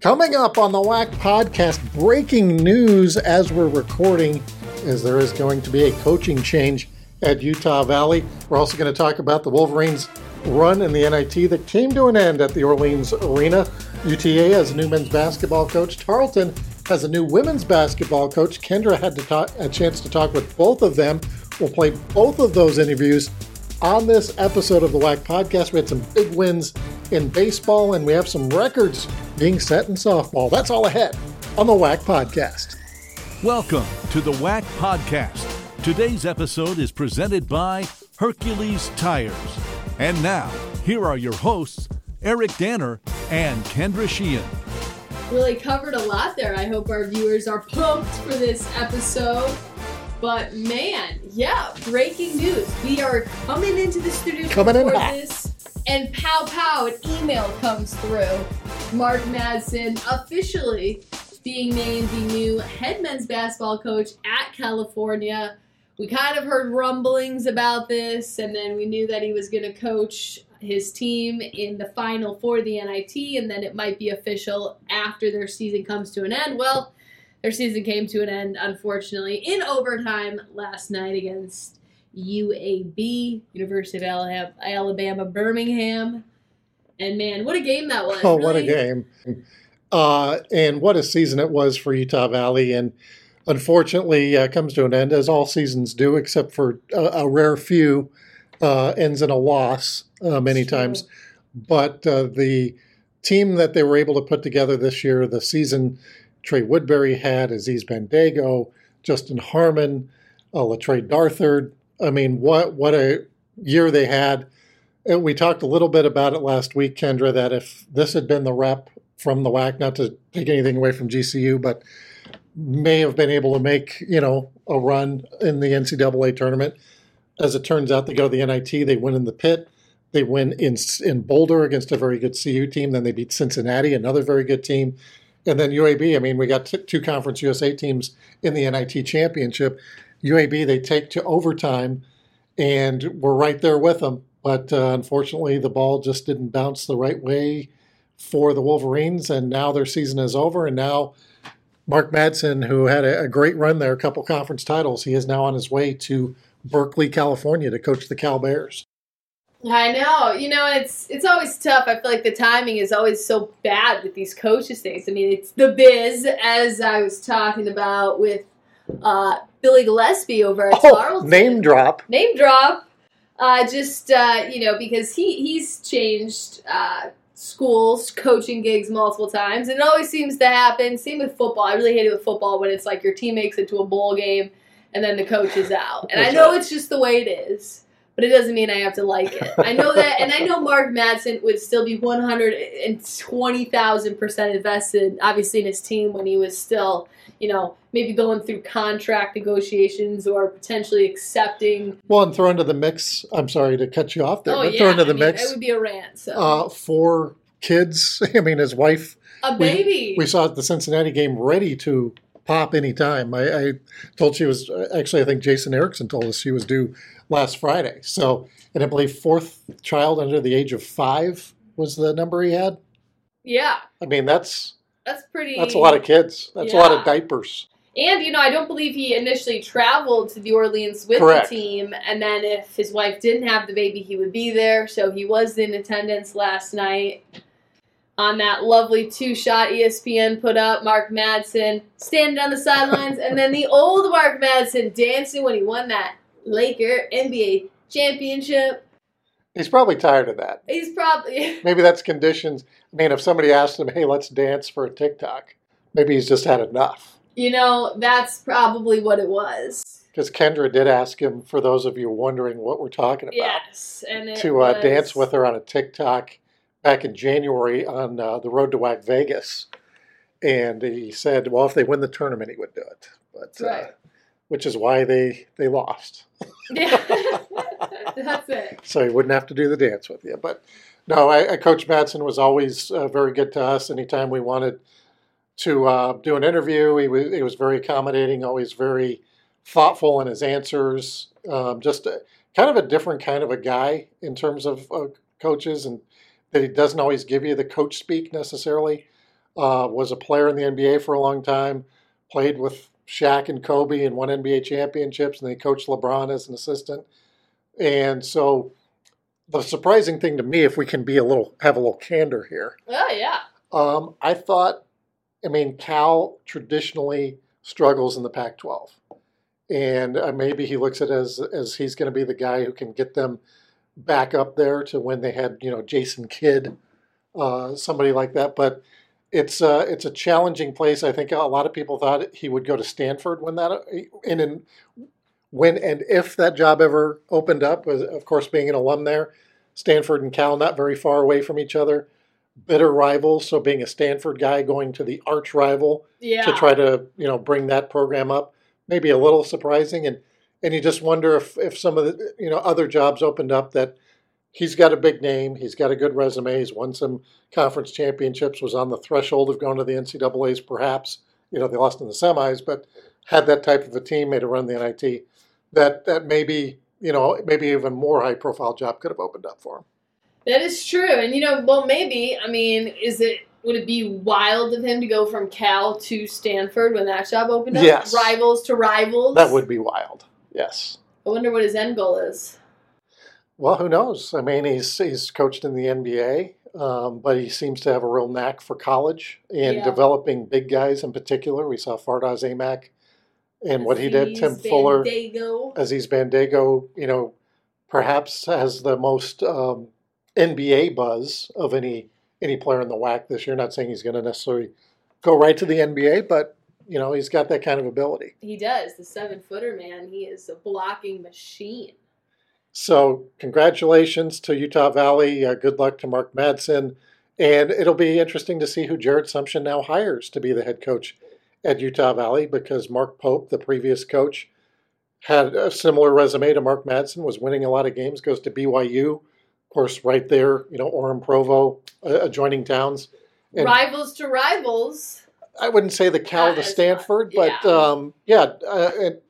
Coming up on the WAC podcast, breaking news as we're recording, is there is going to be a coaching change at Utah Valley. We're also going to talk about the Wolverines' run in the NIT that came to an end at the Orleans Arena. UTA has a new men's basketball coach. Tarleton has a new women's basketball coach. Kendra had talk, a chance to talk with both of them. We'll play both of those interviews on this episode of the WAC podcast. We had some big wins in baseball, and we have some records being set in softball. That's all ahead on the WAC podcast. Welcome to the WAC podcast. Today's episode is presented by Hercules Tires. And now, here are your hosts, Eric Danner and Kendra Sheehan. Really covered a lot there. I hope our viewers are pumped for this episode. But man, yeah, breaking news. We are coming into the studio Coming in for hot. this, and pow pow, an email comes through. Mark Madsen officially being named the new head men's basketball coach at California. We kind of heard rumblings about this, and then we knew that he was going to coach his team in the final for the NIT, and then it might be official after their season comes to an end. Well, their season came to an end, unfortunately, in overtime last night against UAB, University of Alabama, Alabama Birmingham. And man, what a game that was! Oh, what a game. Uh, and what a season it was for Utah Valley. And unfortunately, uh, comes to an end, as all seasons do, except for a, a rare few, uh, ends in a loss uh, many True. times. But uh, the team that they were able to put together this year, the season Trey Woodbury had, Aziz Bandaogo, Justin Harmon, uh, Le'Tre Darthard. I mean, what what a year they had. And we talked a little bit about it last week, Kendra, that if this had been the rep from the WAC, not to take anything away from GCU, but may have been able to make, you know, a run in the NCAA tournament. As it turns out, they go to the NIT, they win in the pit. They win in in Boulder against a very good CU team. Then they beat Cincinnati, another very good team. And then UAB, I mean, we got t- two Conference USA teams in the NIT championship. UAB, they take to overtime, and we're right there with them. But uh, unfortunately, the ball just didn't bounce the right way for the Wolverines, and now their season is over. And now Mark Madsen, who had a, a great run there, a couple conference titles, he is now on his way to Berkeley, California, to coach the Cal Bears. I know. You know, it's it's always tough. I feel like the timing is always so bad with these coaches things. I mean, it's the biz, as I was talking about with uh, Billy Gillispie over at Oh, name drop. name drop. Uh, just uh, you know, because he he's changed uh, schools, coaching gigs multiple times, and it always seems to happen. Same with football. I really hate it with football when it's like your team makes it to a bowl game and then the coach is out. And I know right. it's just the way it is, but it doesn't mean I have to like it. I know that, and I know Mark Madsen would still be one hundred and twenty thousand percent invested, obviously in his team when he was still, you know, maybe going through contract negotiations or potentially accepting Well, and throw into the mix. I'm sorry to cut you off there, Oh but yeah, throw into I the mean, mix It would be a rant. So uh, for kids. I mean, his wife. a we- baby. We saw at the Cincinnati game ready to pop anytime. I, I told she was actually. I think Jason Erickson told us she was due last Friday. So, and I believe fourth child under the age of five was the number he had. yeah, I mean, that's that's pretty. that's a lot of kids. That's a lot of diapers. And you know, I don't believe he initially traveled to the Orleans with Correct. the team, and then if his wife didn't have the baby, he would be there. So he was in attendance last night on that lovely two-shot E ESPN put up. Mark Madsen standing on the sidelines, and then the old Mark Madsen dancing when he won that Laker NBA championship. He's probably tired of that. He's probably Maybe that's conditions. I mean, if somebody asked him, "Hey, let's dance for a TikTok," maybe he's just had enough. You know, that's probably what it was. Because Kendra did ask him, for those of you wondering what we're talking about, Yes, and to uh, dance with her on a TikTok back in January on uh, the road to WAC Vegas. And he said, well, if they win the tournament, he would do it. But, uh, which is why they, they lost. Yeah, that's it. So he wouldn't have to do the dance with you. But no, I, I, Coach Madsen was always uh, very good to us. Anytime we wanted to uh, do an interview, he was, he was very accommodating, always very thoughtful in his answers. Um, just a, kind of a different kind of a guy in terms of uh, coaches, and that he doesn't always give you the coach speak necessarily. uh, was a player in the NBA for a long time, played with Shaq and Kobe and won NBA championships, and they coached LeBron as an assistant. And so, the surprising thing to me, if we can be a little have a little candor here, Oh yeah. um, I thought, I mean, Cal traditionally struggles in the Pac-12, and uh, maybe he looks at it as as he's going to be the guy who can get them back up there to when they had you know Jason Kidd, uh, somebody like that. But it's uh, it's a challenging place. I think a lot of people thought he would go to Stanford when that and when and if that job ever opened up. Of course, being an alum there, Stanford and Cal not very far away from each other bitter rivals. So being a Stanford guy going to the arch rival Yeah. to try to you know bring that program up, maybe a little surprising. And and you just wonder if if some of the you know other jobs opened up that he's got a big name, he's got a good resume, he's won some conference championships, was on the threshold of going to the NCAA's, perhaps. You know they lost in the semis, but had that type of a team, made a run the NIT. That that maybe you know maybe even more high profile job could have opened up for him. That is true, and you know, well, maybe. I mean, is it would it be wild of him to go from Cal to Stanford when that job opened up? Yes. Rivals to rivals. That would be wild. Yes. I wonder what his end goal is. Well, who knows? I mean, he's he's coached in the NBA, um, but he seems to have a real knack for college and Yeah. developing big guys in particular. We saw Fardaws Aimaq and what he did. Aziz Tim Fuller, Bandaogo. Aziz Bandaogo, you know, perhaps has the most um, NBA buzz of any any player in the WAC this year. Not saying he's going to necessarily go right to the NBA, but you know, he's got that kind of ability. He does. The seven footer man. He is a blocking machine. So, congratulations to Utah Valley. Uh, good luck to Mark Madsen. And it'll be interesting to see who Jared Sumsion now hires to be the head coach at Utah Valley because Mark Pope, the previous coach, had a similar resume to Mark Madsen, was winning a lot of games, goes to BYU. Of course, right there, you know, Orem Provo, uh, adjoining towns. And rivals to rivals. I wouldn't say the Cal Not to as Stanford, much, but yeah. um, yeah, uh, it,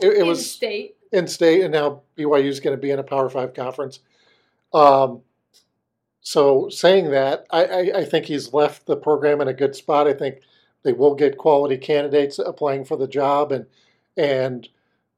it, it in was state. in state, and now BYU is going to be in a Power Five conference. Um, so, saying that, I, I, I think he's left the program in a good spot. I think they will get quality candidates applying for the job, and and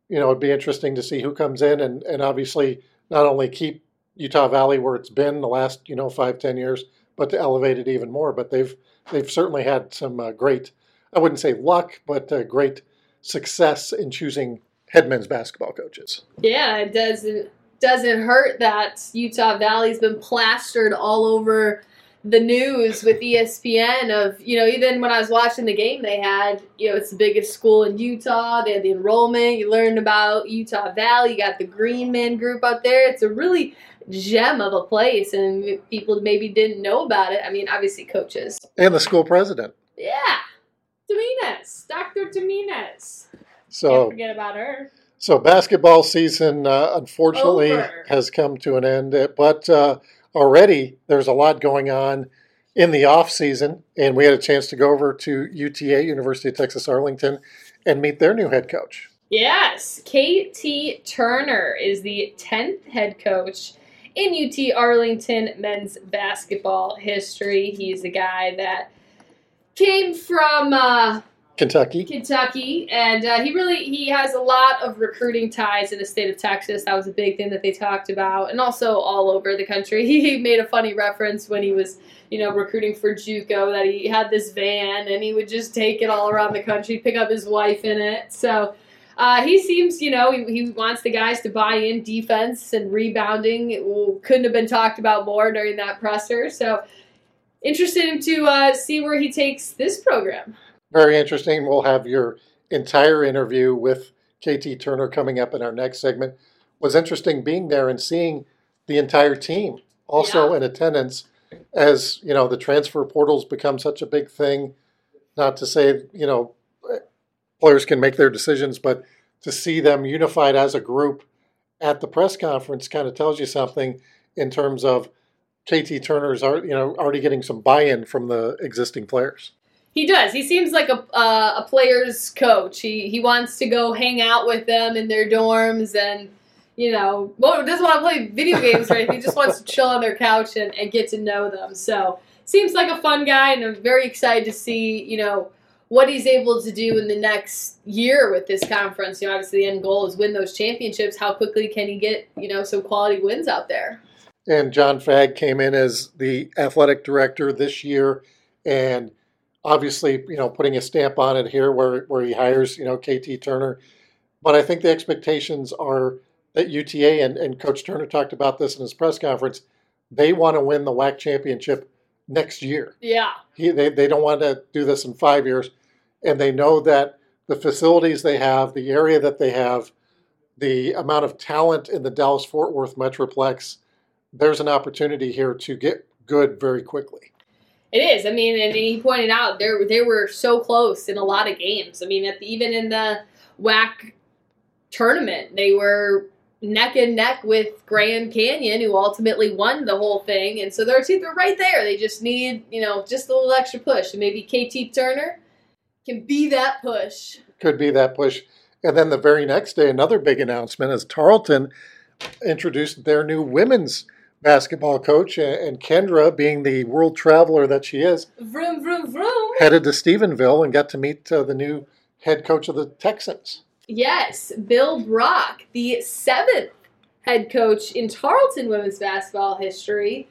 you know it'd be interesting to see who comes in, and and obviously not only keep Utah Valley where it's been the last you know five ten years, but to elevate it even more. But they've they've certainly had some uh, great, I wouldn't say luck, but uh, great success in choosing head men's basketball coaches. Yeah, it doesn't doesn't hurt that Utah Valley's been plastered all over the news with ESPN of you know even when I was watching the game they had you know it's the biggest school in Utah they had the enrollment you learned about Utah Valley you got the Green Man Group out there it's a really gem of a place and people maybe didn't know about it I mean obviously coaches And the school president. yeah Tuminez Dr. Tuminez can't So, forget about her so basketball season uh, unfortunately Over. has come to an end, but uh, already there's a lot going on in the off season, and we had a chance to go over to UTA, University of Texas Arlington, and meet their new head coach. Yes, KT Turner is the 10th head coach in UT Arlington men's basketball history. He's a guy that came from uh, Kentucky. Kentucky, and uh, he really he has a lot of recruiting ties in the state of Texas. That was a big thing that they talked about, and also all over the country. He made a funny reference when he was, you know, recruiting for JUCO that he had this van and he would just take it all around the country, pick up his wife in it. So. Uh, he seems, you know, he, he wants the guys to buy in defense and rebounding. It will, couldn't have been talked about more during that presser. So, interested to uh, see where he takes this program. Very interesting. We'll have your entire interview with KT Turner coming up in our next segment. Was interesting being there and seeing the entire team also Yeah. in attendance as you know the transfer portals become such a big thing. Not to say you know players can make their decisions, but to see them unified as a group at the press conference kind of tells you something in terms of KT Turner's are you know already getting some buy-in from the existing players. He does. He seems like a uh, a player's coach. He he wants to go hang out with them in their dorms and you know, well, doesn't want to play video games or anything. He just wants to chill on their couch and, and get to know them. So seems like a fun guy, and I'm very excited to see, you know, what he's able to do in the next year with this conference. You know, obviously the end goal is win those championships. How quickly can he get, you know, some quality wins out there? And Jon Fagg came in as the athletic director this year, and obviously, you know, putting a stamp on it here where where he hires, you know, KT Turner. But I think the expectations are that UTA and, and Coach Turner talked about this in his press conference. They want to win the WAC championship next year. Yeah. He, they, they don't want to do this in five years. And they know that the facilities they have, the area that they have, the amount of talent in the Dallas Fort Worth Metroplex, there's an opportunity here to get good very quickly. It is. I mean, and he pointed out they they were so close in a lot of games. I mean, the, even in the WAC tournament, they were neck and neck with Grand Canyon, who ultimately won the whole thing. And so they're, they're right there. They just need, you know, just a little extra push. And maybe KT Turner can be that push. Could be that push. And then the very next day, another big announcement is Tarleton introduced their new women's basketball coach, and Kendra, being the world traveler that she is, vroom vroom vroom, headed to Stephenville and got to meet uh, the new head coach of the Texans. Yes, Bill Brock, the seventh head coach in Tarleton women's basketball history.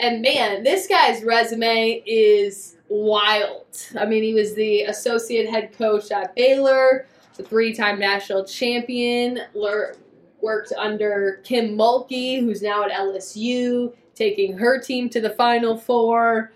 And man, this guy's resume is wild. I mean, he was the associate head coach at Baylor, the three time national champion, worked under Kim Mulkey, who's now at LSU, taking her team to the Final Four.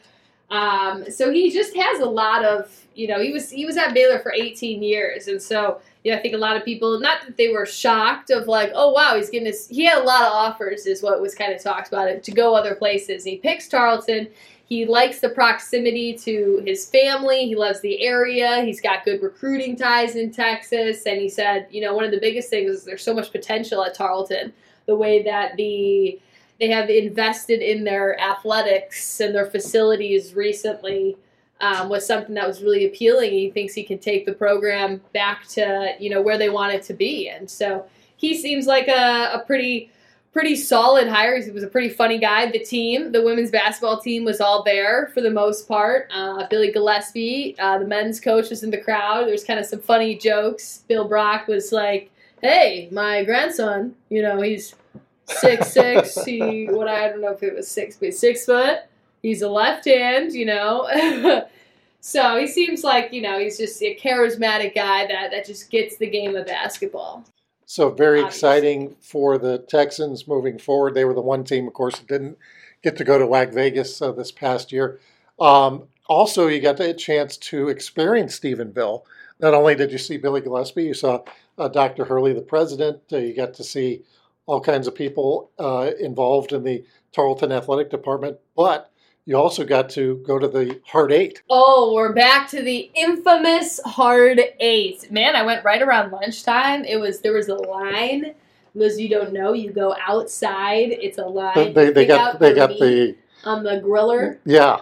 Um, so he just has a lot of, you know, he was he was at Baylor for 18 years, and so you know, I think a lot of people, not that they were shocked of like, oh wow, he's getting this. He had a lot of offers, is what was kind of talked about it to go other places. He picks Tarleton. He likes the proximity to his family. He loves the area. He's got good recruiting ties in Texas. And he said, you know, one of the biggest things is there's so much potential at Tarleton. The way that the they have invested in their athletics and their facilities recently um, was something that was really appealing. He thinks he can take the program back to you know where they want it to be, and so he seems like a, a pretty pretty solid hire. He was a pretty funny guy. The team, the women's basketball team, was all there for the most part. Uh, Billy Gillispie, uh, the men's coach, was in the crowd. There was kind of some funny jokes. Bill Brock was like, "Hey, my grandson, you know, he's six six. He what I don't know if it was six, but six foot." He's a left hand, you know. so he seems like, you know, he's just a charismatic guy that, that just gets the game of basketball. So very Obviously. exciting for the Texans moving forward. They were the one team, of course, that didn't get to go to WAC Vegas uh, this past year. Um, also, you got a chance to experience Stephenville. Not only did you see Billy Gillispie, you saw uh, Dr. Hurley, the president. Uh, you got to see all kinds of people uh, involved in the Tarleton Athletic Department, but you also got to go to the Hard Eight. Oh, we're back to the infamous Hard Eight. Man, I went right around lunchtime. It was there was a line. Those you don't know, you go outside. It's a line. They, they got they got the on the griller. Yeah.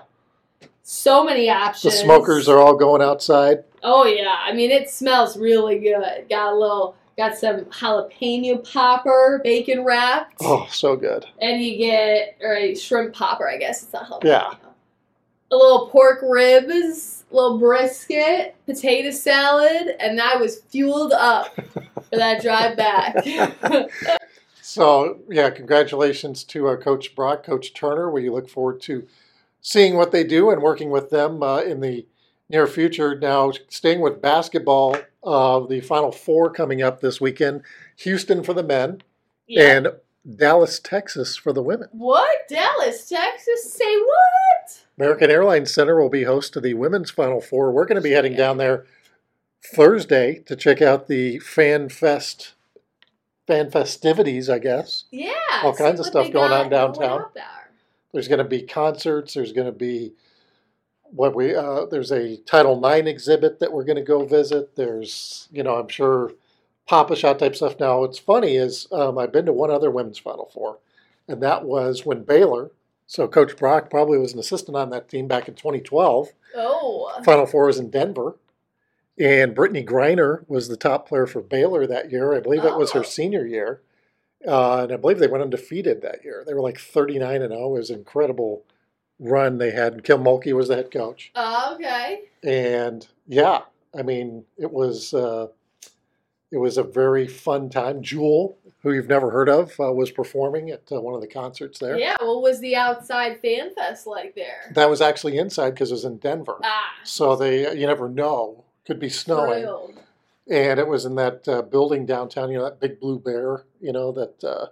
So many options. The smokers are all going outside. Oh yeah, I mean it smells really good. Got a little Got some jalapeno popper, bacon wrapped. Oh, so good. And you get or a shrimp popper, I guess it's not jalapeno. Yeah. A little pork ribs, a little brisket, potato salad, and I was fueled up for that drive back. so yeah, congratulations to uh, Coach Brock, Coach Turner. We look forward to seeing what they do and working with them uh, in the near future. Now, staying with basketball, uh, the Final Four coming up this weekend Houston for the men yeah. and Dallas, Texas for the women. What? Dallas, Texas? Say what? American Airlines Center will be host to the women's Final Four. We're going to be heading down there Thursday to check out the Fan Fest. Fan festivities, I guess. Yeah. All kinds of stuff going on downtown. There's going to be concerts. There's going to be what we uh, there's a Title IX exhibit that we're going to go visit. There's you know I'm sure Pop-A-Shot type stuff. Now what's funny is um, I've been to one other women's Final Four, and that was when Baylor. So Coach Brock probably was an assistant on that team back in 2012. Oh. Final Four was in Denver, and Brittney Griner was the top player for Baylor that year. I believe oh. it was her oh. senior year, Uh, and I believe they went undefeated that year. They were like 39 and 0. It was incredible run they had. Kim Mulkey was the head coach. Oh, okay. And yeah, I mean, it was uh, it was a very fun time. Jewel, who you've never heard of, uh, was performing at uh, one of the concerts there. Yeah, what was the outside fan fest like there? That was actually inside because it was in Denver. Ah, So they, you never know, could be snowing. thrilled. And it was in that uh, building downtown, you know, that big blue bear, you know, that uh,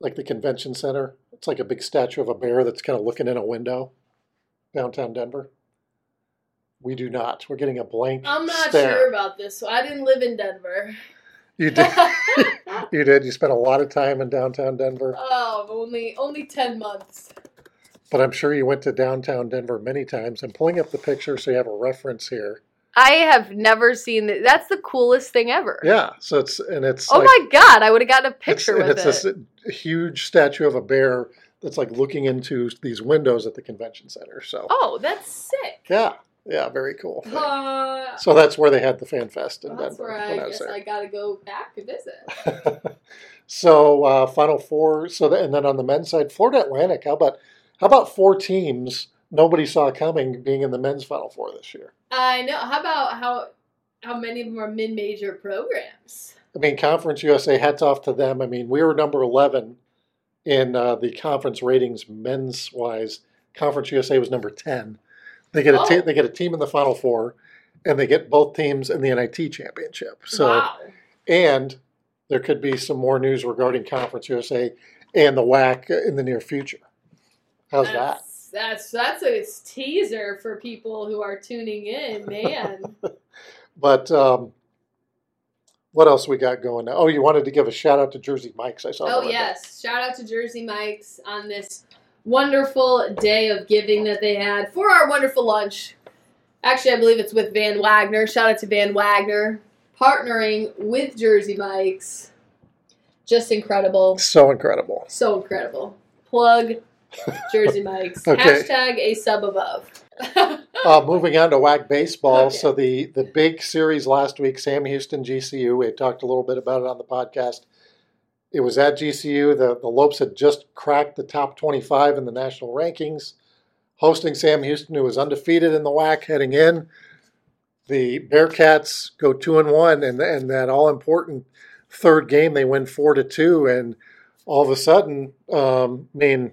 like the convention center. It's like a big statue of a bear that's kind of looking in a window downtown Denver. We do not. We're getting a blank I'm not stare. sure about this. So I didn't live in Denver. You did. you did. You spent a lot of time in downtown Denver, oh, only only ten months. but I'm sure you went to downtown Denver many times. I'm pulling up the picture so you have a reference here. I have never seen that. That's the coolest thing ever. Yeah. So it's and it's Oh like, my god, I would have gotten a it's, picture and with it's it. this huge statue of a bear that's like looking into these windows at the convention center. So Oh, that's sick. yeah, yeah, very cool. Uh, So that's where they had the fan fest in that's Denver where I I guess there. I gotta go back to visit. so uh, Final Four. So the, and then on the men's side, Florida Atlantic. How about how about four teams nobody saw coming being in the men's Final Four this year? I know. How about how how many of them are mid-major programs? I mean, Conference USA. Hats off to them. I mean, we were number eleven in uh, the conference ratings men's wise. Conference USA was number ten. They get a te- Oh. they get a team in the Final Four, and they get both teams in the NIT championship. So. wow. And there could be some more news regarding Conference USA and the WAC in the near future. How's that? That's, That's that's a teaser for people who are tuning in, man. But um, what else we got going now? Oh, you wanted to give a shout out to Jersey Mike's. I saw. oh yes, shout out to Jersey Mike's on this wonderful day of giving that they had for our wonderful lunch. Actually, I believe it's with Van Wagner. Shout out to Van Wagner partnering with Jersey Mike's. Just incredible. So incredible. So incredible. Plug Jersey Mike's. Okay. Hashtag a sub above. Uh, moving on to WAC baseball. Okay. So the the big series last week, Sam Houston GCU. We had talked a little bit about it on the podcast. It was at GCU. The the Lopes had just cracked the top 25 in the national rankings, hosting Sam Houston, who was undefeated in the WAC heading in. The Bearcats go two and one, and and that all important third game they win four to two, and all of a sudden, um, I mean,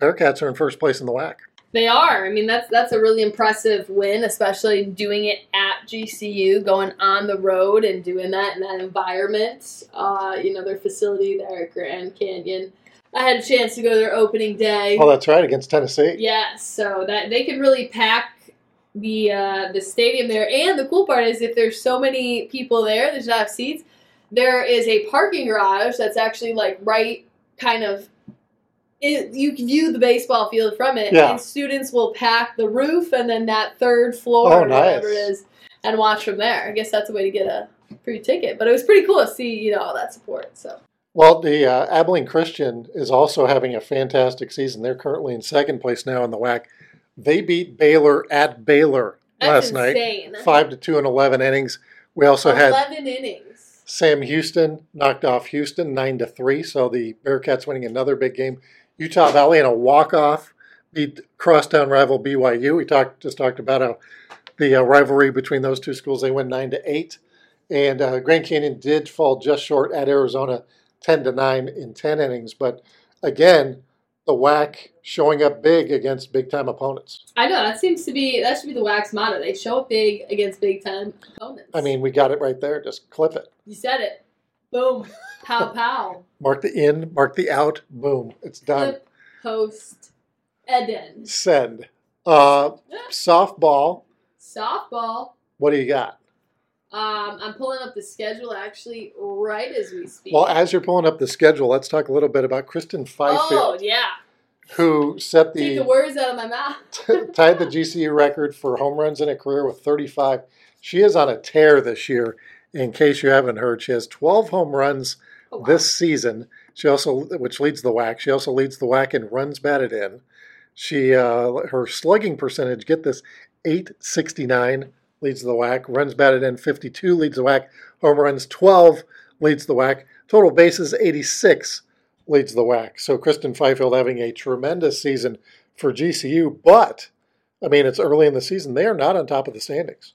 Bearcats are in first place in the WAC. They are. I mean, that's that's a really impressive win, especially doing it at GCU, going on the road and doing that in that environment. Uh, you know, their facility there at Grand Canyon. I had a chance to go to their opening day. Oh, that's right, against Tennessee. Yes, so that they could really pack the uh, the stadium there. And the cool part is, if there's so many people there, there's not enough seats. There is a parking garage that's actually like right, kind of. It, you can view the baseball field from it, Yeah. and students will pack the roof and then that third floor, Oh, or whatever it nice. is, and watch from there. I guess that's a way to get a free ticket. But it was pretty cool to see, you know, all that support. So Well, the uh, Abilene Christian is also having a fantastic season. They're currently in second place now in the WAC. They beat Baylor at Baylor that's last night, five to two in eleven innings. We also had Eleven innings. Sam Houston knocked off Houston nine to three. So the Bearcats winning another big game. Utah Valley in a walk off beat crosstown rival BYU. We talked just talked about how the uh, rivalry between those two schools. They win nine to eight, and uh, Grand Canyon did fall just short at Arizona, ten to nine in ten innings. But again, the WAC showing up big against big time opponents. I know that seems to be that should be the WAC's motto. They show up big against big time opponents. I mean, we got it right there. Just clip it. you said it. Boom, pow pow. Mark the in, mark the out. Boom, it's done. Flip, post, Eden. Send. Uh, softball. Softball. What do you got? Um, I'm pulling up the schedule actually right as we speak. Well, as you're pulling up the schedule, let's talk a little bit about Kristen oh yeah, who set take the the words out of my mouth. tied the GCU record for home runs in a career with 35. She is on a tear this year. In case you haven't heard, she has 12 home runs Oh, wow. this season. She also, which leads the WAC. She also leads the WAC in runs batted in. She uh, her slugging percentage, get this, 869 leads the WAC. Runs batted in 52 leads the WAC. Home runs 12 leads the WAC. Total bases, 86 leads the WAC. So Kristen Fifield having a tremendous season for GCU, but I mean, it's early in the season. They are not on top of the standings.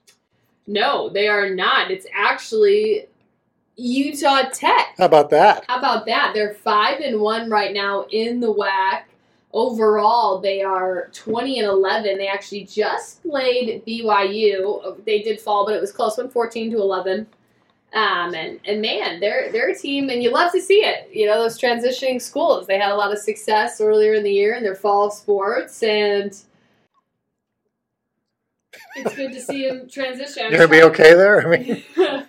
No, they are not. It's actually Utah Tech. How about that? How about that? They're five and one right now in the WAC. Overall, they are twenty and eleven. They actually just played BYU. They did fall, but it was close one, 14 to eleven. Um, and and man, they're they're a team, and you love to see it. You know those transitioning schools. They had a lot of success earlier in the year in their fall sports, and it's good to see him transition. You're gonna be okay there. I mean,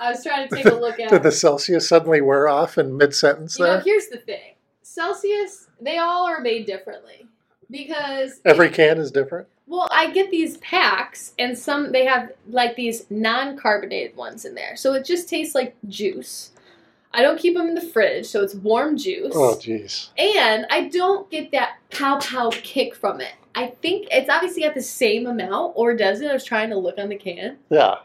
I was trying to take a look at. did the Celsius suddenly wear off in mid sentence You know, here's the thing. Celsius, they all are made differently because Every can is different. well, I get these packs and some they have like these non-carbonated ones in there. So it just tastes like juice. I don't keep them in the fridge, so it's warm juice. Oh, jeez. And I don't get that pow pow kick from it. I think it's obviously at the same amount, or does it? I was trying to look on the can, Yeah.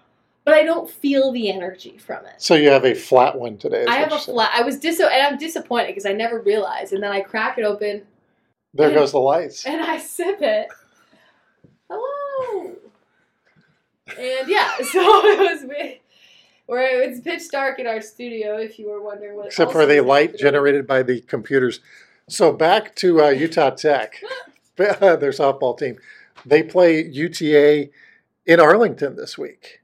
but I don't feel the energy from it. So you have a flat one today. I have a flat. I was dis and I'm disappointed because I never realized, and then I crack it open There goes the lights. and I sip it. Hello. And yeah, so it was where it's pitch dark in our studio. If you were wondering what, Except for the light generated by the computers. So back to uh, Utah Tech, their softball team. They play UTA in Arlington this week.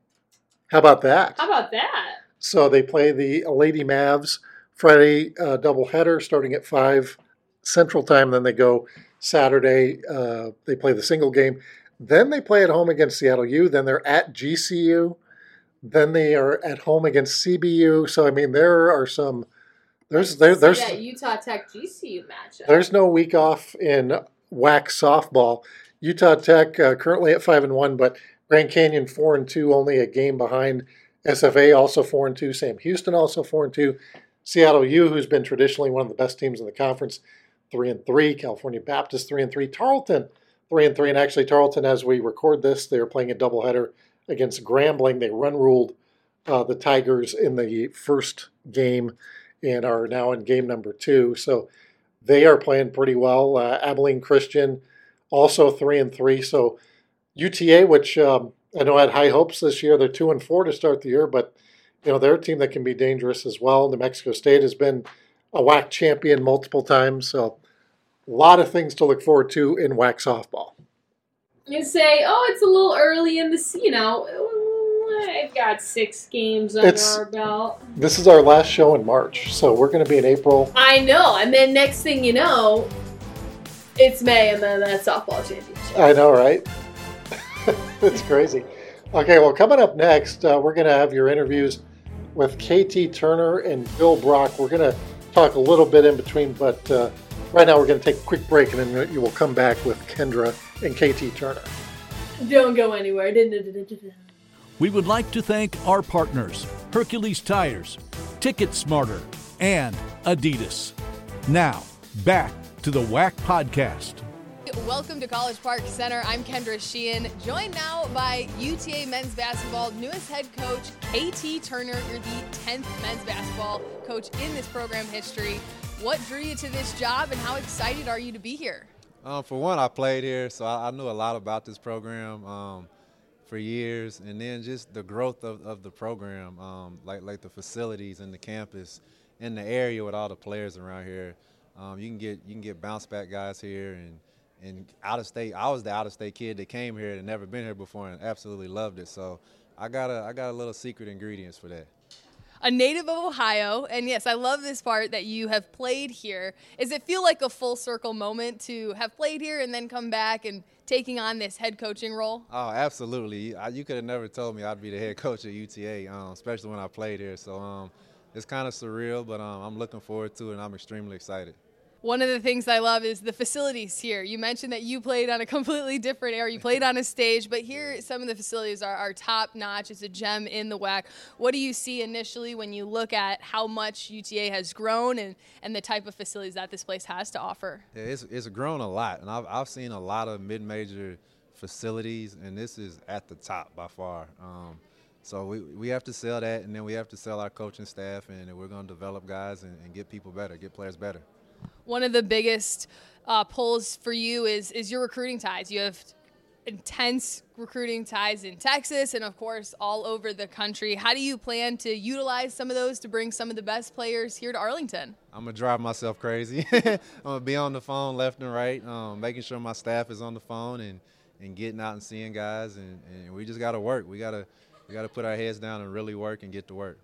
How about that? How about that? So they play the Lady Mavs Friday uh, doubleheader starting at 5 Central Time. Then they go Saturday. Uh, they play the single game. Then they play at home against Seattle U. Then they're at GCU. Then they are at home against CBU. So, I mean, there are some. There's there, there's that Utah Tech GCU matchup. there's no week off in WAC softball. Utah Tech uh, currently at five and one, but Grand Canyon four and two, only a game behind. SFA also four and two. Sam Houston also four and two. Seattle U, who's been traditionally one of the best teams in the conference, three and three. California Baptist three and three. Tarleton three and three. And actually, Tarleton, as we record this, they're playing a doubleheader against Grambling. They run ruled uh, the Tigers in the first game and are now in game number two. So they are playing pretty well. Uh, Abilene Christian also three and three. So UTA, which um, I know had high hopes this year, they're two and four to start the year, but you know they're a team that can be dangerous as well. New Mexico State has been a WAC champion multiple times, so a lot of things to look forward to in WAC softball. You say, oh, it's a little early in the you know. I've got six games under It's- our belt. This is our last show in March, so we're going to be in April. I know, and then next thing you know, it's May, and then that softball championship. I know, right? it's crazy. Okay, well, coming up next, uh, we're going to have your interviews with KT Turner and Bill Brock. We're going to talk a little bit in between, but uh, right now we're going to take a quick break, and then you will come back with Kendra and KT Turner. Don't go anywhere. We would like to thank our partners, Hercules Tires, TicketSmarter, and Adidas. Now, back to the WAC podcast. Welcome to College Park Center. I'm Kendra Sheehan, joined now by UTA men's basketball newest head coach KT Turner. You're the 10th men's basketball coach in this program history. What drew you to this job, and how excited are you to be here? Um, for one, I played here, so I, I knew a lot about this program um, for years, and then just the growth of, of the program, um, like like the facilities and the campus, in the area with all the players around here. Um, you can get you can get bounce back guys here, and and out of state. I was the out of state kid that came here and never been here before, and absolutely loved it. So I got a I got a little secret ingredients for that. A native of Ohio, and yes, I love this part that you have played here. Does it feel like a full circle moment to have played here and then come back and taking on this head coaching role? Oh, absolutely. I, you could have never told me I'd be the head coach at UTA, um, especially when I played here. So um, it's kind of surreal, but um, I'm looking forward to it, and I'm extremely excited. One of the things I love is the facilities here. You mentioned that you played on a completely different area. You played on a stage, but here some of the facilities are, are top notch. It's a gem in the WAC. What do you see initially when you look at how much UTA has grown and, and the type of facilities that this place has to offer? Yeah, it's, it's grown a lot, and I've, I've seen a lot of mid-major facilities, and this is at the top by far. Um, So we, we have to sell that, and then we have to sell our coaching staff, and we're going to develop guys and, and, get people better, get players better. One of the biggest uh, pulls for you is is your recruiting ties. You have intense recruiting ties in Texas and, of course, all over the country. How do you plan to utilize some of those to bring some of the best players here to Arlington? I'm to drive myself crazy. I'm to be on the phone left and right, um, making sure my staff is on the phone and, and getting out and seeing guys. And, and we just got to work. We got to we got to put our heads down and really work and get to work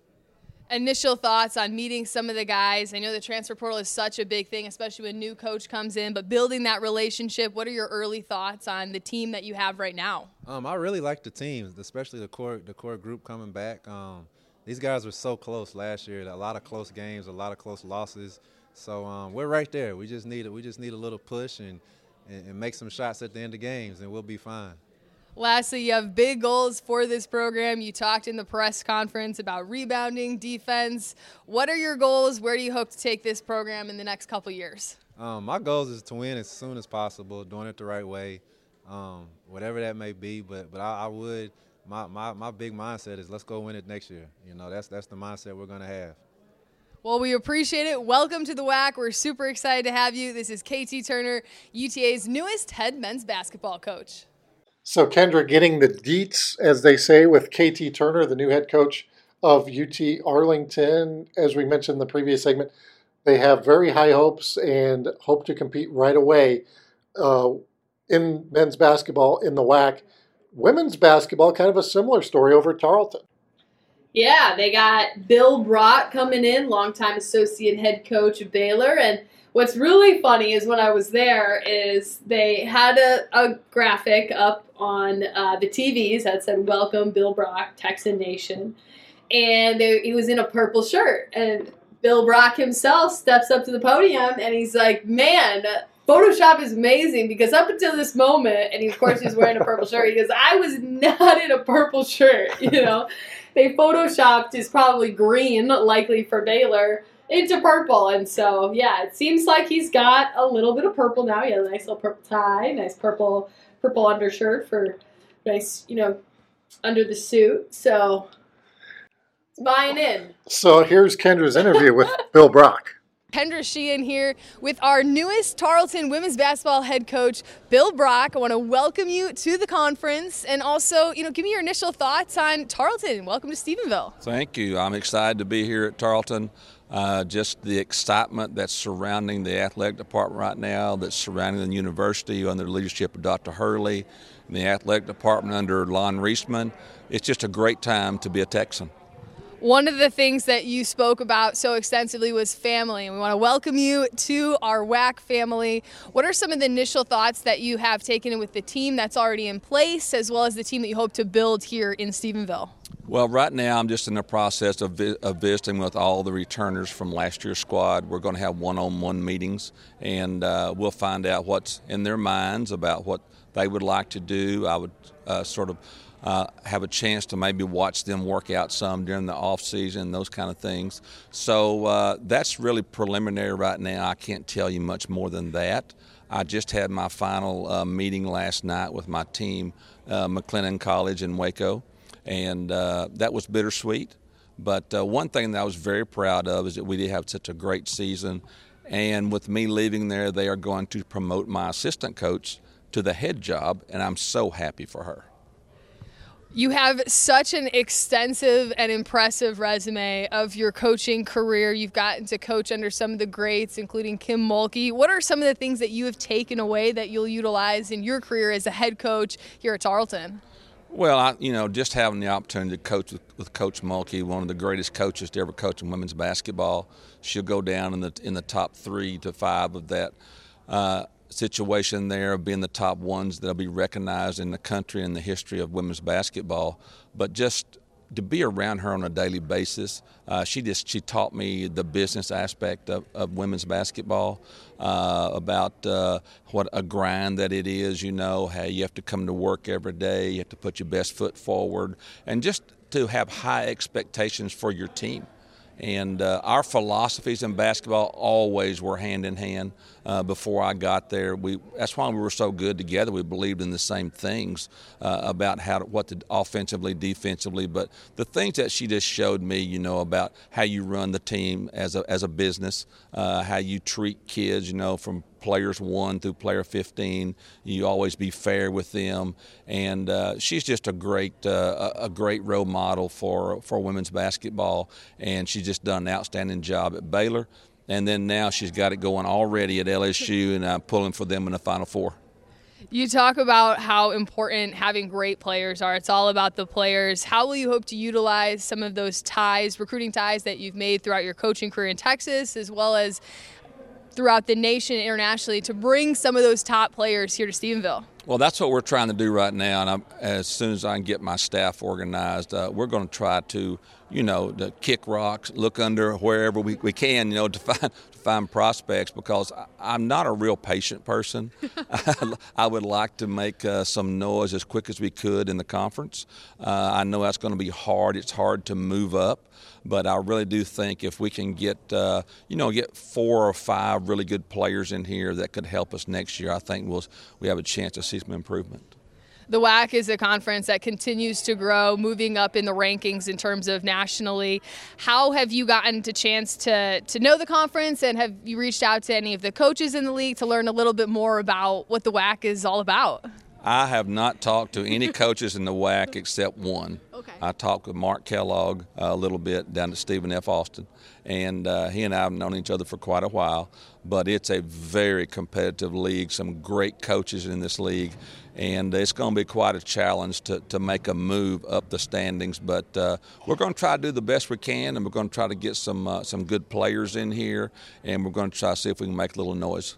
initial thoughts on meeting some of the guys? I know the transfer portal is such a big thing, especially when new coach comes in, but building that relationship, what are your early thoughts on the team that you have right now? Um, I really like the team, especially the core the core group coming back. Um, these guys were so close last year. A lot of close games, a lot of close losses. So um, we're right there. We just need we just need a little push and, and, and make some shots at the end of games, and we'll be fine. Lastly, you have big goals for this program. You talked in the press conference about rebounding, defense. What are your goals? Where do you hope to take this program in the next couple years? Um, my goals is to win as soon as possible, doing it the right way, um, whatever that may be. But but I, I, would my, my my big mindset is let's go win it next year. You know that's that's the mindset we're gonna have. Well, we appreciate it. Welcome to the WAC. We're super excited to have you. This is KT Turner, UTA's newest head men's basketball coach. So, Kendra, getting the deets, as they say, with KT Turner, the new head coach of UT Arlington. As we mentioned in the previous segment, they have very high hopes and hope to compete right away uh, in men's basketball in the WAC. Women's basketball, kind of a similar story over Tarleton. Yeah, they got Bill Brock coming in, longtime associate head coach of Baylor, and what's really funny is when I was there is they had a, a graphic up on uh, the TVs that said "Welcome Bill Brock, Texan Nation," and they, he was in a purple shirt. And Bill Brock himself steps up to the podium and he's like, "Man." Photoshop is amazing because up until this moment, and of course he's wearing a purple shirt. He goes, "I was not in a purple shirt," you know. they photoshopped is probably green, likely for Baylor, into purple. And so, yeah, it seems like he's got a little bit of purple now. He has a nice little purple tie, nice purple purple undershirt for nice, you know, under the suit. So, buying in. So here's Kendra's interview with Bill Brock. Kendra Sheehan here with our newest Tarleton women's basketball head coach, Bill Brock. I want to welcome you to the conference and also, you know, give me your initial thoughts on Tarleton. Welcome to Stephenville. Thank you. I'm excited to be here at Tarleton. Uh, just the excitement that's surrounding the athletic department right now, that's surrounding the university under the leadership of Dr. Hurley, and the athletic department under Lonn Reisman. It's just a great time to be a Texan. One of the things that you spoke about so extensively was family, and we want to welcome you to our WAC family. What are some of the initial thoughts that you have taken with the team that's already in place, as well as the team that you hope to build here in Stephenville? Well, right now I'm just in the process of, vi- of visiting with all the returners from last year's squad. We're going to have one-on-one meetings, and uh, we'll find out what's in their minds about what they would like to do. I would uh, sort of uh, have a chance to maybe watch them work out some during the off season, those kind of things. So uh, that's really preliminary right now. I can't tell you much more than that. I just had my final uh, meeting last night with my team, uh, McLennan College in Waco, and uh, that was bittersweet. But uh, one thing that I was very proud of is that we did have such a great season. And with me leaving there, they are going to promote my assistant coach to the head job, and I'm so happy for her. You have such an extensive and impressive resume of your coaching career. You've gotten to coach under some of the greats, including Kim Mulkey. What are some of the things that you have taken away that you'll utilize in your career as a head coach here at Tarleton? Well, I, you know, just having the opportunity to coach with, with, Coach Mulkey, one of the greatest coaches to ever coach in women's basketball, she'll go down in the in the top three to five of that. Uh, situation there of being the top ones that'll be recognized in the country and the history of women's basketball. But just to be around her on a daily basis, uh, she just she taught me the business aspect of, of women's basketball, uh, about uh, what a grind that it is. You know how you have to come to work every day, you have to put your best foot forward, and just to have high expectations for your team And uh, our philosophies in basketball always were hand in hand. Uh, before I got there, we that's why we were so good together. We believed in the same things uh, about how to, what to offensively, defensively. But the things that she just showed me, you know, about how you run the team as a as a business, uh, how you treat kids, you know, from players one through player 15. You always be fair with them, and uh, she's just a great uh, a great role model for for women's basketball, and she's just done an outstanding job at Baylor. And then now she's got it going already at LSU, and I'm pulling for them in the Final Four. You talk about how important having great players are. It's all about the players. How will you hope to utilize some of those ties, recruiting ties that you've made throughout your coaching career in Texas, as well as throughout the nation internationally, to bring some of those top players here to Stephenville? Well, that's what we're trying to do right now. And I'm, as soon as I can get my staff organized, uh, we're going to try to, you know, to kick rocks, look under wherever we, we can, you know, to find find prospects. Because I, am not a real patient person. I, would like to make uh, some noise as quick as we could in the conference. Uh, I know that's going to be hard. It's hard to move up. But I really do think if we can get, uh, you know, get four or five really good players in here that could help us next year, I think we'll we have a chance to see some improvement. The WAC is a conference that continues to grow, moving up in the rankings in terms of nationally. How have you gotten a chance to to know the conference, and have you reached out to any of the coaches in the league to learn a little bit more about what the WAC is all about? I have not talked to any coaches in the WAC except one. Okay. I talked with Mark Kellogg a little bit down at Stephen F. Austin, and uh, he and I have known each other for quite a while. But it's a very competitive league, some great coaches in this league, and it's going to be quite a challenge to, to make a move up the standings. But uh, we're going to try to do the best we can, and we're going to try to get some uh, some good players in here, and we're going to try to see if we can make a little noise.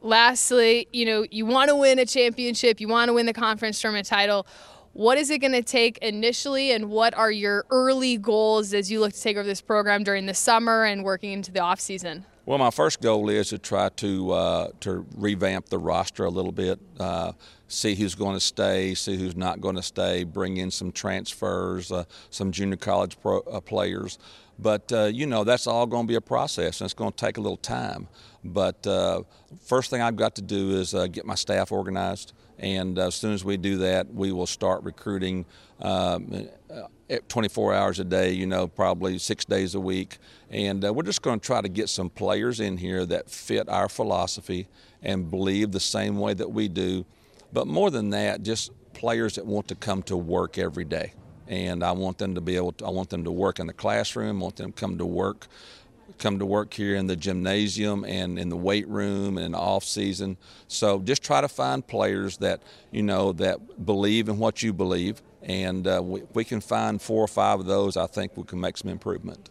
Lastly, you know, you want to win a championship, you want to win the conference tournament title. What is it going to take initially, and what are your early goals as you look to take over this program during the summer and working into the off season? Well, my first goal is to try to uh, to revamp the roster a little bit, uh, see who's going to stay, see who's not going to stay, bring in some transfers, uh, some junior college pro, uh, players. But uh, you know that's all going to be a process, and it's going to take a little time. But uh, first thing I've got to do is uh, get my staff organized, and as soon as we do that, we will start recruiting um, uh, 24 hours a day. You know, probably six days a week, and uh, we're just going to try to get some players in here that fit our philosophy and believe the same way that we do. But more than that, just players that want to come to work every day and I want them to be able to, I want them to work in the classroom, I want them to come to work come to work here in the gymnasium and in the weight room and off season. So just try to find players that you know that believe in what you believe, and uh, we, we can find four or five of those. I think we can make some improvement.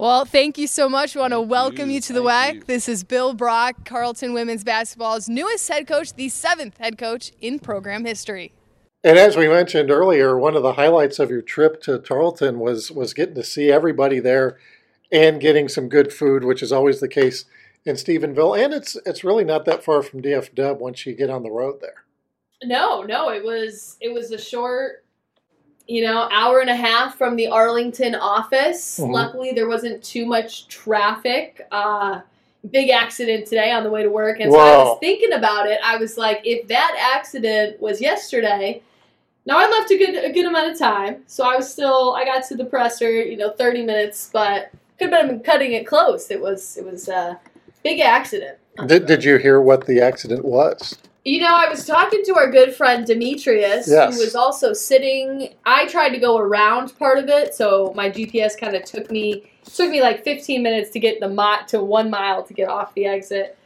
Well, thank you so much. We want to welcome you, you to the thank WAC. You. This is Bill Brock, Tarleton women's basketball's newest head coach, the seventh head coach in program history. And as we mentioned earlier, one of the highlights of your trip to Tarleton was was getting to see everybody there and getting some good food, which is always the case in Stephenville. And it's it's really not that far from DF Dub once you get on the road there. No, no, it was it was a short, you know, hour and a half from the Arlington office. Mhm. Luckily, there wasn't too much traffic. Uh, big accident today on the way to work, and so I was thinking about it. I was like, if that accident was yesterday. Now I left a good a good amount of time, so I was still I got to the presser, you know, thirty minutes, but could have been cutting it close. It was it was a big accident. Did, did you hear what the accident was? You know, I was talking to our good friend Demetrius, Yes. who was also sitting. I tried to go around part of it, so my GPS kind of took me took me like 15 minutes to get the mot to one mile to get off the exit.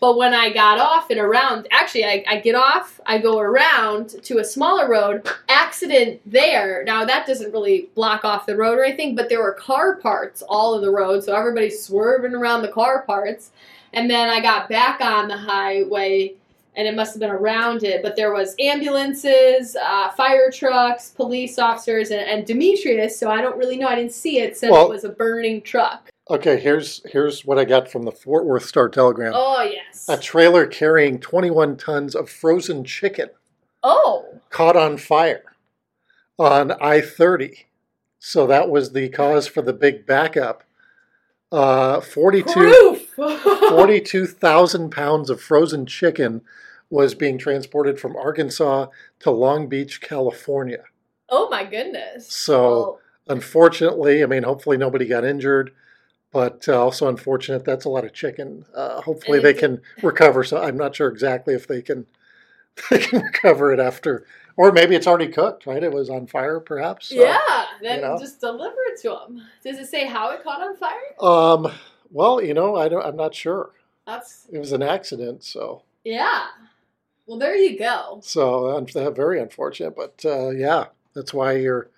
But when I got off and around, actually, I, I get off, I go around to a smaller road. Accident there. Now that doesn't really block off the road or anything, but there were car parts all of the road, so everybody's swerving around the car parts. And then I got back on the highway and it must have been around it. But there was ambulances, uh, fire trucks, police officers, and, and Demetrius. So I don't really know. I didn't see it. Said Well- it was a burning truck. Okay, here's here's what I got from the Fort Worth Star Telegram. Oh yes. A trailer carrying 21 tons of frozen chicken Oh. caught on fire on I 30. So that was the cause for the big backup Uh, 42 Proof. 42,000 pounds of frozen chicken was being transported from Arkansas to Long Beach, California. oh my goodness. So, unfortunately, I mean, hopefully nobody got injured, but uh, also unfortunate that's a lot of chicken. Uh, hopefully they can recover. So I'm not sure exactly if they can they can recover it after, or maybe it's already cooked. Right? It was on fire, perhaps. So, yeah, then know. just deliver it to them. Does it say how it caught on fire? Um. Well, you know, I don't. I'm not sure. That's It was an accident, so yeah. Well, there you go. so un- very unfortunate. But uh, yeah, that's why you're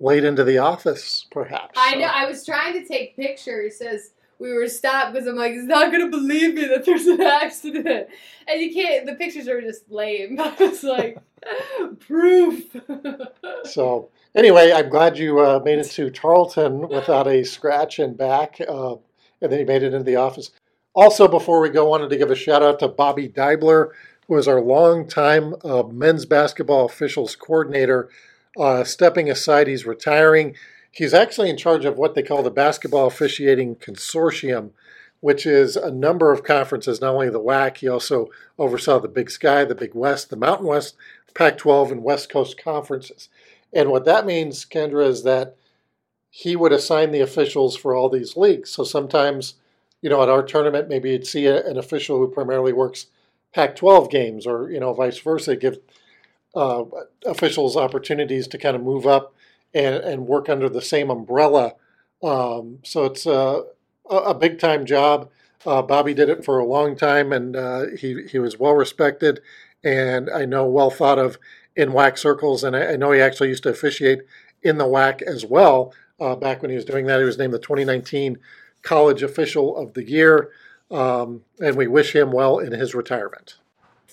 late into the office, perhaps. I so. know. I was trying to take pictures. Says we were stopped because I'm like, he's not gonna believe me that there's an accident, and you can't. The pictures are just lame. I was like, proof. So anyway, I'm glad you uh, made it to Tarleton without a scratch and back, uh, and then you made it into the office. Also, before we go, I wanted to give a shout out to Bobby Dibler, is our longtime uh, men's basketball officials coordinator. Uh, stepping aside, he's retiring. He's actually in charge of what they call the Basketball Officiating Consortium, which is a number of conferences, not only the WAC, he also oversaw the Big Sky, the Big West, the Mountain West, Pac 12, and West Coast conferences. And what that means, Kendra, is that he would assign the officials for all these leagues. So sometimes, you know, at our tournament, maybe you'd see an official who primarily works Pac 12 games or, you know, vice versa, give uh, officials opportunities to kind of move up and, and work under the same umbrella. Um, so it's a, a a big time job. Uh, Bobby did it for a long time and uh, he, he was well respected and I know well thought of in WAC circles. And I, I know he actually used to officiate in the WAC as well. Uh, back when he was doing that, he was named the 2019 College Official of the Year. Um, and we wish him well in his retirement.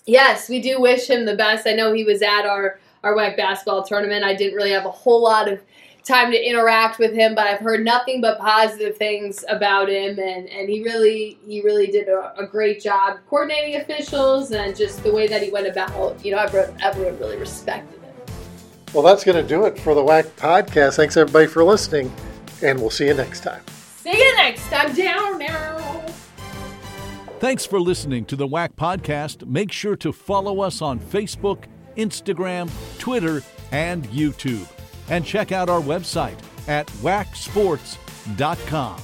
Yes, we do wish him the best. I know he was at our our WAC basketball tournament. I didn't really have a whole lot of time to interact with him, but I've heard nothing but positive things about him, and, and he really he really did a, a great job coordinating officials and just the way that he went about. You know, everyone, everyone really respected him. Well, that's going to do it for the WAC podcast. Thanks everybody for listening, and we'll see you next time. See you next time down now. Thanks for listening to the WAC podcast. Make sure to follow us on Facebook, Instagram, Twitter, and YouTube. And check out our website at wacsports.com.